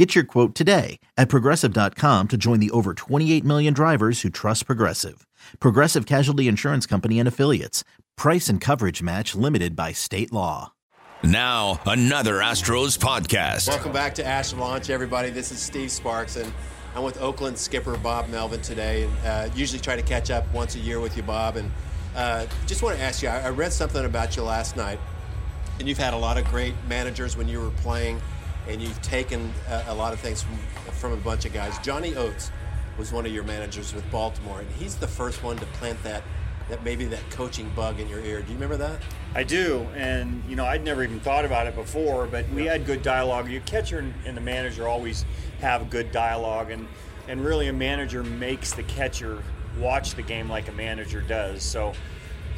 Get your quote today at progressive.com to join the over 28 million drivers who trust Progressive. Progressive Casualty Insurance Company and Affiliates. Price and coverage match limited by state law. Now, another Astros podcast. Welcome back to Ash Launch, everybody. This is Steve Sparks, and I'm with Oakland skipper Bob Melvin today. And uh, usually try to catch up once a year with you, Bob. And uh, just want to ask you I, I read something about you last night, and you've had a lot of great managers when you were playing, and you've taken a, a lot of things from, from a bunch of guys. Johnny Oates was one of your managers with Baltimore, and he's the first one to plant that that maybe that coaching bug in your ear. Do you remember that? I do, and you know I'd never even thought about it before, but we had good dialogue. Your catcher and the manager always have good dialogue, and and really a manager makes the catcher watch the game like a manager does. So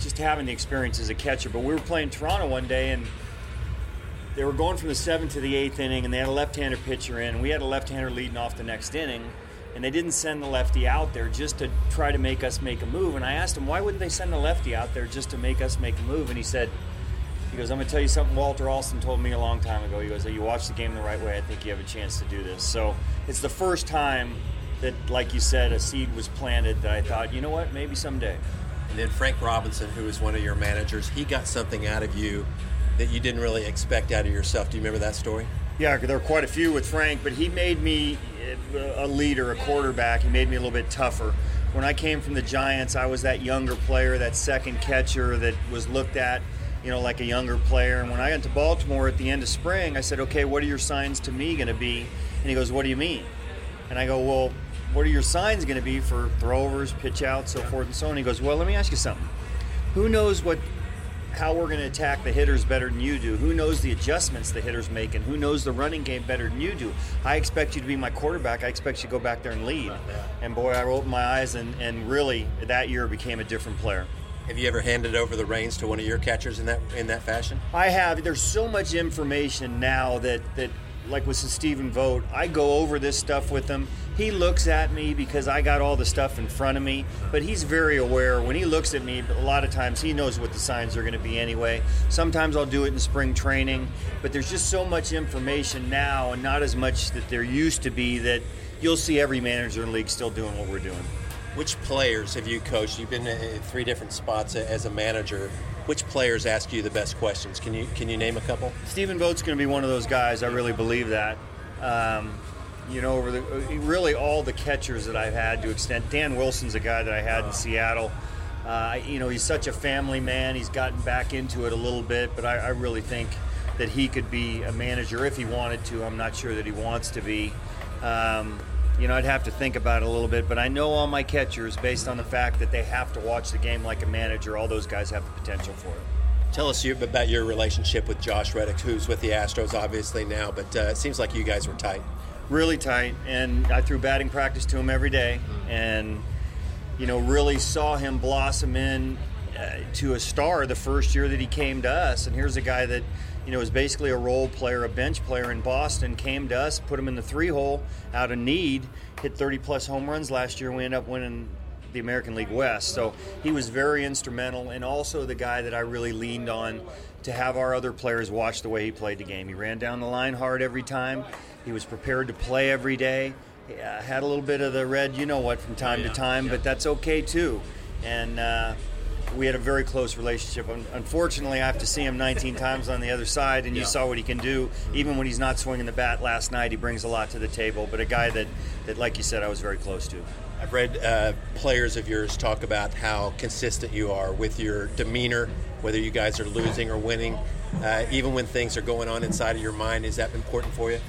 just having the experience as a catcher. But we were playing Toronto one day, and they were going from the seventh to the eighth inning, and they had a left-hander pitcher in. We had a left-hander leading off the next inning, and they didn't send the lefty out there just to try to make us make a move. And I asked him, why wouldn't they send the lefty out there just to make us make a move? And he said, he goes, I'm going to tell you something Walter Alston told me a long time ago. He goes, you watch the game the right way, I think you have a chance to do this. So it's the first time that, like you said, a seed was planted that I thought, you know what, maybe someday. And then Frank Robinson, who was one of your managers, he got something out of you that you didn't really expect out of yourself. Do you remember that story? Yeah, there were quite a few with Frank, but he made me a leader, a quarterback. He made me a little bit tougher. When I came from the Giants, I was that younger player, that second catcher that was looked at, you know, like a younger player. And when I got to Baltimore at the end of spring, I said, "Okay, what are your signs to me going to be?" And he goes, "What do you mean?" And I go, "Well, what are your signs going to be for throwers, pitch outs, so forth and so on?" He goes, "Well, let me ask you something. Who knows what how we're going to attack the hitters better than you do. Who knows the adjustments the hitters make, and who knows the running game better than you do? I expect you to be my quarterback. I expect you to go back there and lead. And boy, I opened my eyes, and, and really that year became a different player. Have you ever handed over the reins to one of your catchers in that in that fashion? I have. There's so much information now that that like with Stephen Vogt, I go over this stuff with him. He looks at me because I got all the stuff in front of me, but he's very aware. When he looks at me, a lot of times he knows what the signs are going to be anyway. Sometimes I'll do it in spring training, but there's just so much information now and not as much that there used to be that you'll see every manager in the league still doing what we're doing. Which players have you coached? You've been in three different spots as a manager. Which players ask you the best questions? Can you can you name a couple? Stephen Vogt's going to be one of those guys. I really believe that. Um, you know, over the really all the catchers that I've had to extent. Dan Wilson's a guy that I had in Seattle. Uh, you know, he's such a family man. He's gotten back into it a little bit, but I, I really think that he could be a manager if he wanted to. I'm not sure that he wants to be. Um, you know, I'd have to think about it a little bit, but I know all my catchers based on the fact that they have to watch the game like a manager. All those guys have the potential for it. Tell us about your relationship with Josh Reddick, who's with the Astros obviously now, but uh, it seems like you guys were tight. Really tight, and I threw batting practice to him every day, and you know, really saw him blossom in uh, to a star the first year that he came to us. And here's a guy that you know, was basically a role player, a bench player in Boston, came to us, put him in the three hole out of need, hit 30 plus home runs last year. We ended up winning the American League West. So he was very instrumental and also the guy that I really leaned on to have our other players watch the way he played the game. He ran down the line hard every time, he was prepared to play every day. He, uh, had a little bit of the red, you know what, from time yeah. to time, yeah. but that's okay too. And, uh, we had a very close relationship. Unfortunately, I have to see him 19 times on the other side, and you saw what he can do. Even when he's not swinging the bat last night, he brings a lot to the table. But a guy that, that like you said, I was very close to. I've read uh, players of yours talk about how consistent you are with your demeanor, whether you guys are losing or winning, uh, even when things are going on inside of your mind. Is that important for you?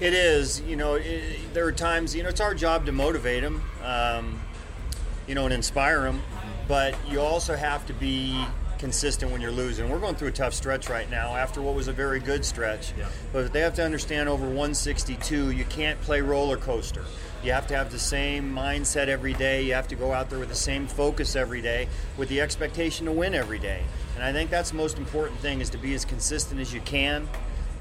It is. You know, it, there are times. You know, it's our job to motivate them. Um, you know, and inspire them but you also have to be consistent when you're losing. We're going through a tough stretch right now after what was a very good stretch. Yeah. But they have to understand over 162, you can't play roller coaster. You have to have the same mindset every day. You have to go out there with the same focus every day with the expectation to win every day. And I think that's the most important thing is to be as consistent as you can.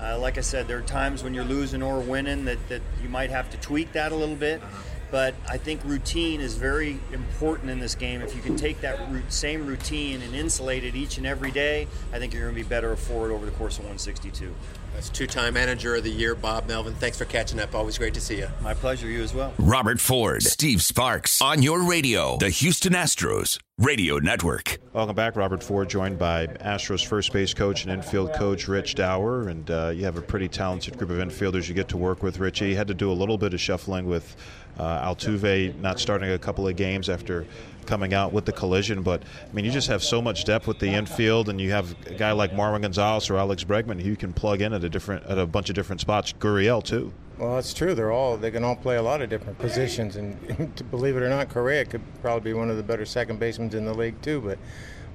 Uh, like I said, there are times when you're losing or winning that, that you might have to tweak that a little bit. But I think routine is very important in this game. If you can take that same routine and insulate it each and every day, I think you're going to be better for it over the course of 162. That's two-time manager of the year, Bob Melvin. Thanks for catching up. Always great to see you. My pleasure. You as well. Robert Ford, Steve Sparks on your radio, the Houston Astros Radio Network. Welcome back, Robert Ford, joined by Astros first base coach and infield coach Rich Dauer, and uh, you have a pretty talented group of infielders you get to work with. Richie you had to do a little bit of shuffling with uh, Altuve not starting a couple of games after coming out with the collision. But I mean, you just have so much depth with the infield, and you have a guy like Marwin Gonzalez or Alex Bregman who you can plug in at a different at a bunch of different spots. Gurriel too. Well, that's true. They're all they can all play a lot of different positions, and believe it or not, Correa could probably be one of the better second basemen in the league too. But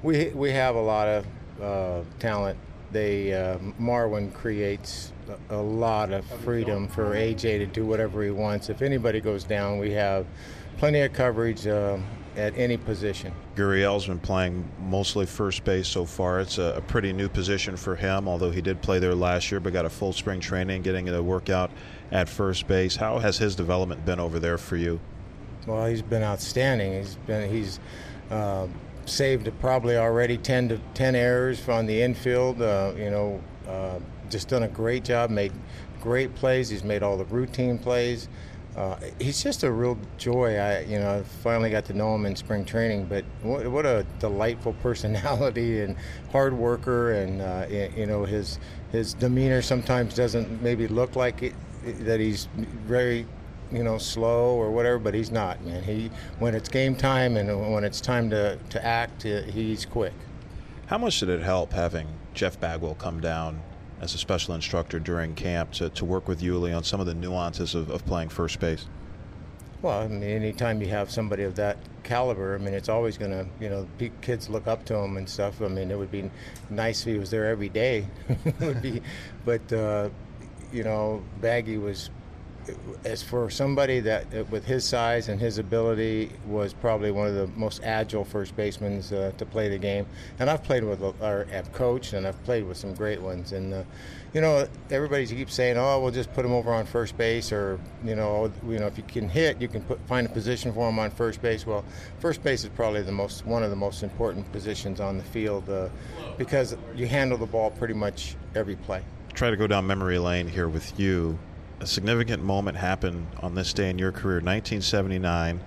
we we have a lot of uh, talent. They uh, Marwin creates a lot of freedom for AJ to do whatever he wants. If anybody goes down, we have plenty of coverage uh, at any position. Gurriel's been playing mostly first base so far. It's a, a, pretty new position for him, although he did play there last year, but got a full spring training, getting a workout at first base. How has his development been over there for you? Well, he's been outstanding. He's been he's. Uh, saved probably already 10 to 10 errors on the infield. Uh, you know, uh, just done a great job, made great plays. He's made all the routine plays. Uh, he's just a real joy. I, you know, I finally got to know him in spring training. But what, what a delightful personality and hard worker, and uh, you know his his demeanor sometimes doesn't maybe look like it, that he's very you know, slow or whatever, but he's not, man. He when it's game time and when it's time to, to act, he's quick. How much did it help having Jeff Bagwell come down as a special instructor during camp to, to work with Yuli on some of the nuances of, of playing first base? Well, I mean, anytime you have somebody of that caliber, I mean, it's always going to, you know, kids look up to him and stuff. I mean, it would be nice if he was there every day. it would be, but uh, you know, Baggy was as for somebody that, with his size and his ability, was probably one of the most agile first basemen uh, to play the game. And I've played with, or have coached, and I've played with some great ones. And uh, you know, everybody keeps saying, "Oh, we'll just put him over on first base," or you know, you know, if you can hit, you can put, find a position for him on first base. Well, first base is probably the most one of the most important positions on the field uh, because you handle the ball pretty much every play. Try to go down memory lane here with you a significant moment happened on this day in your career 1979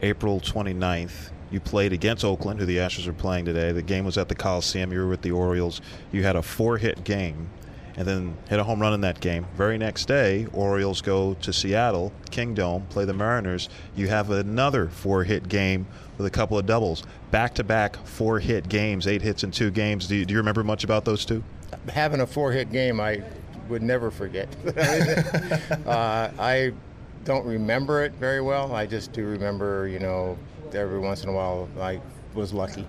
april 29th you played against oakland who the astros are playing today. The game was at the coliseum. You were with the orioles. You had a four hit game and then hit a home run in that game. Very next day orioles go to seattle kingdome play the mariners. You have another four hit game with a couple of doubles. Back to back four hit games eight hits in two games. Do you, do you remember much about those two? Having a four hit game i would never forget. uh, I don't remember it very well. I just do remember, you know, every once in a while I was lucky.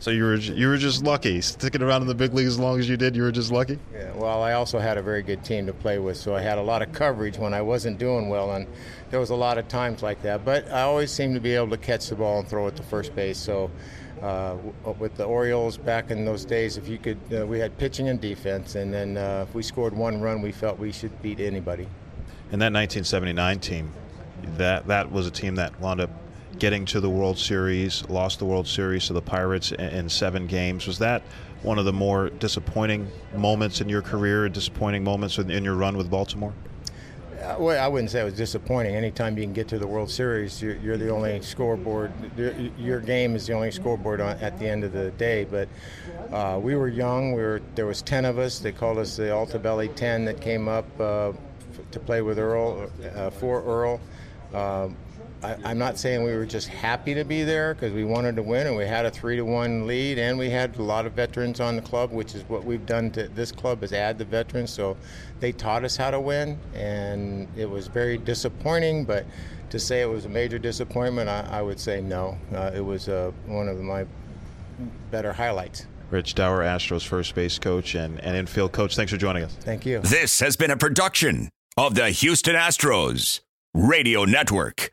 So you were you were just lucky sticking around in the big leagues as long as you did. You were just lucky. Yeah. Well, I also had a very good team to play with, so I had a lot of coverage when I wasn't doing well, and there was a lot of times like that. But I always seemed to be able to catch the ball and throw it to first base. So uh, with the Orioles back in those days, if you could, uh, we had pitching and defense, and then uh, if we scored one run, we felt we should beat anybody. And that 1979 team, that that was a team that wound up getting to the World Series, lost the World Series to the Pirates in, in seven games. Was that one of the more disappointing moments in your career, disappointing moments in your run with Baltimore? Uh, well, I wouldn't say it was disappointing. Anytime you can get to the World Series, you're, you're the only scoreboard. Your game is the only scoreboard on, at the end of the day. But uh, we were young. We were there was ten of us. They called us the Altobelli Ten that came up uh, to play with Earl uh, for Earl. I, am not saying we were just happy to be there because we wanted to win and we had a three to one lead and we had a lot of veterans on the club, which is what we've done to this club is add the veterans. So they taught us how to win, and it was very disappointing. But to say it was a major disappointment, I, I would say no. Uh, it was uh, one of my better highlights. Rich Dauer, Astros first base coach and, and infield coach. Thanks for joining us. Thank you. This has been a production of the Houston Astros Radio Network.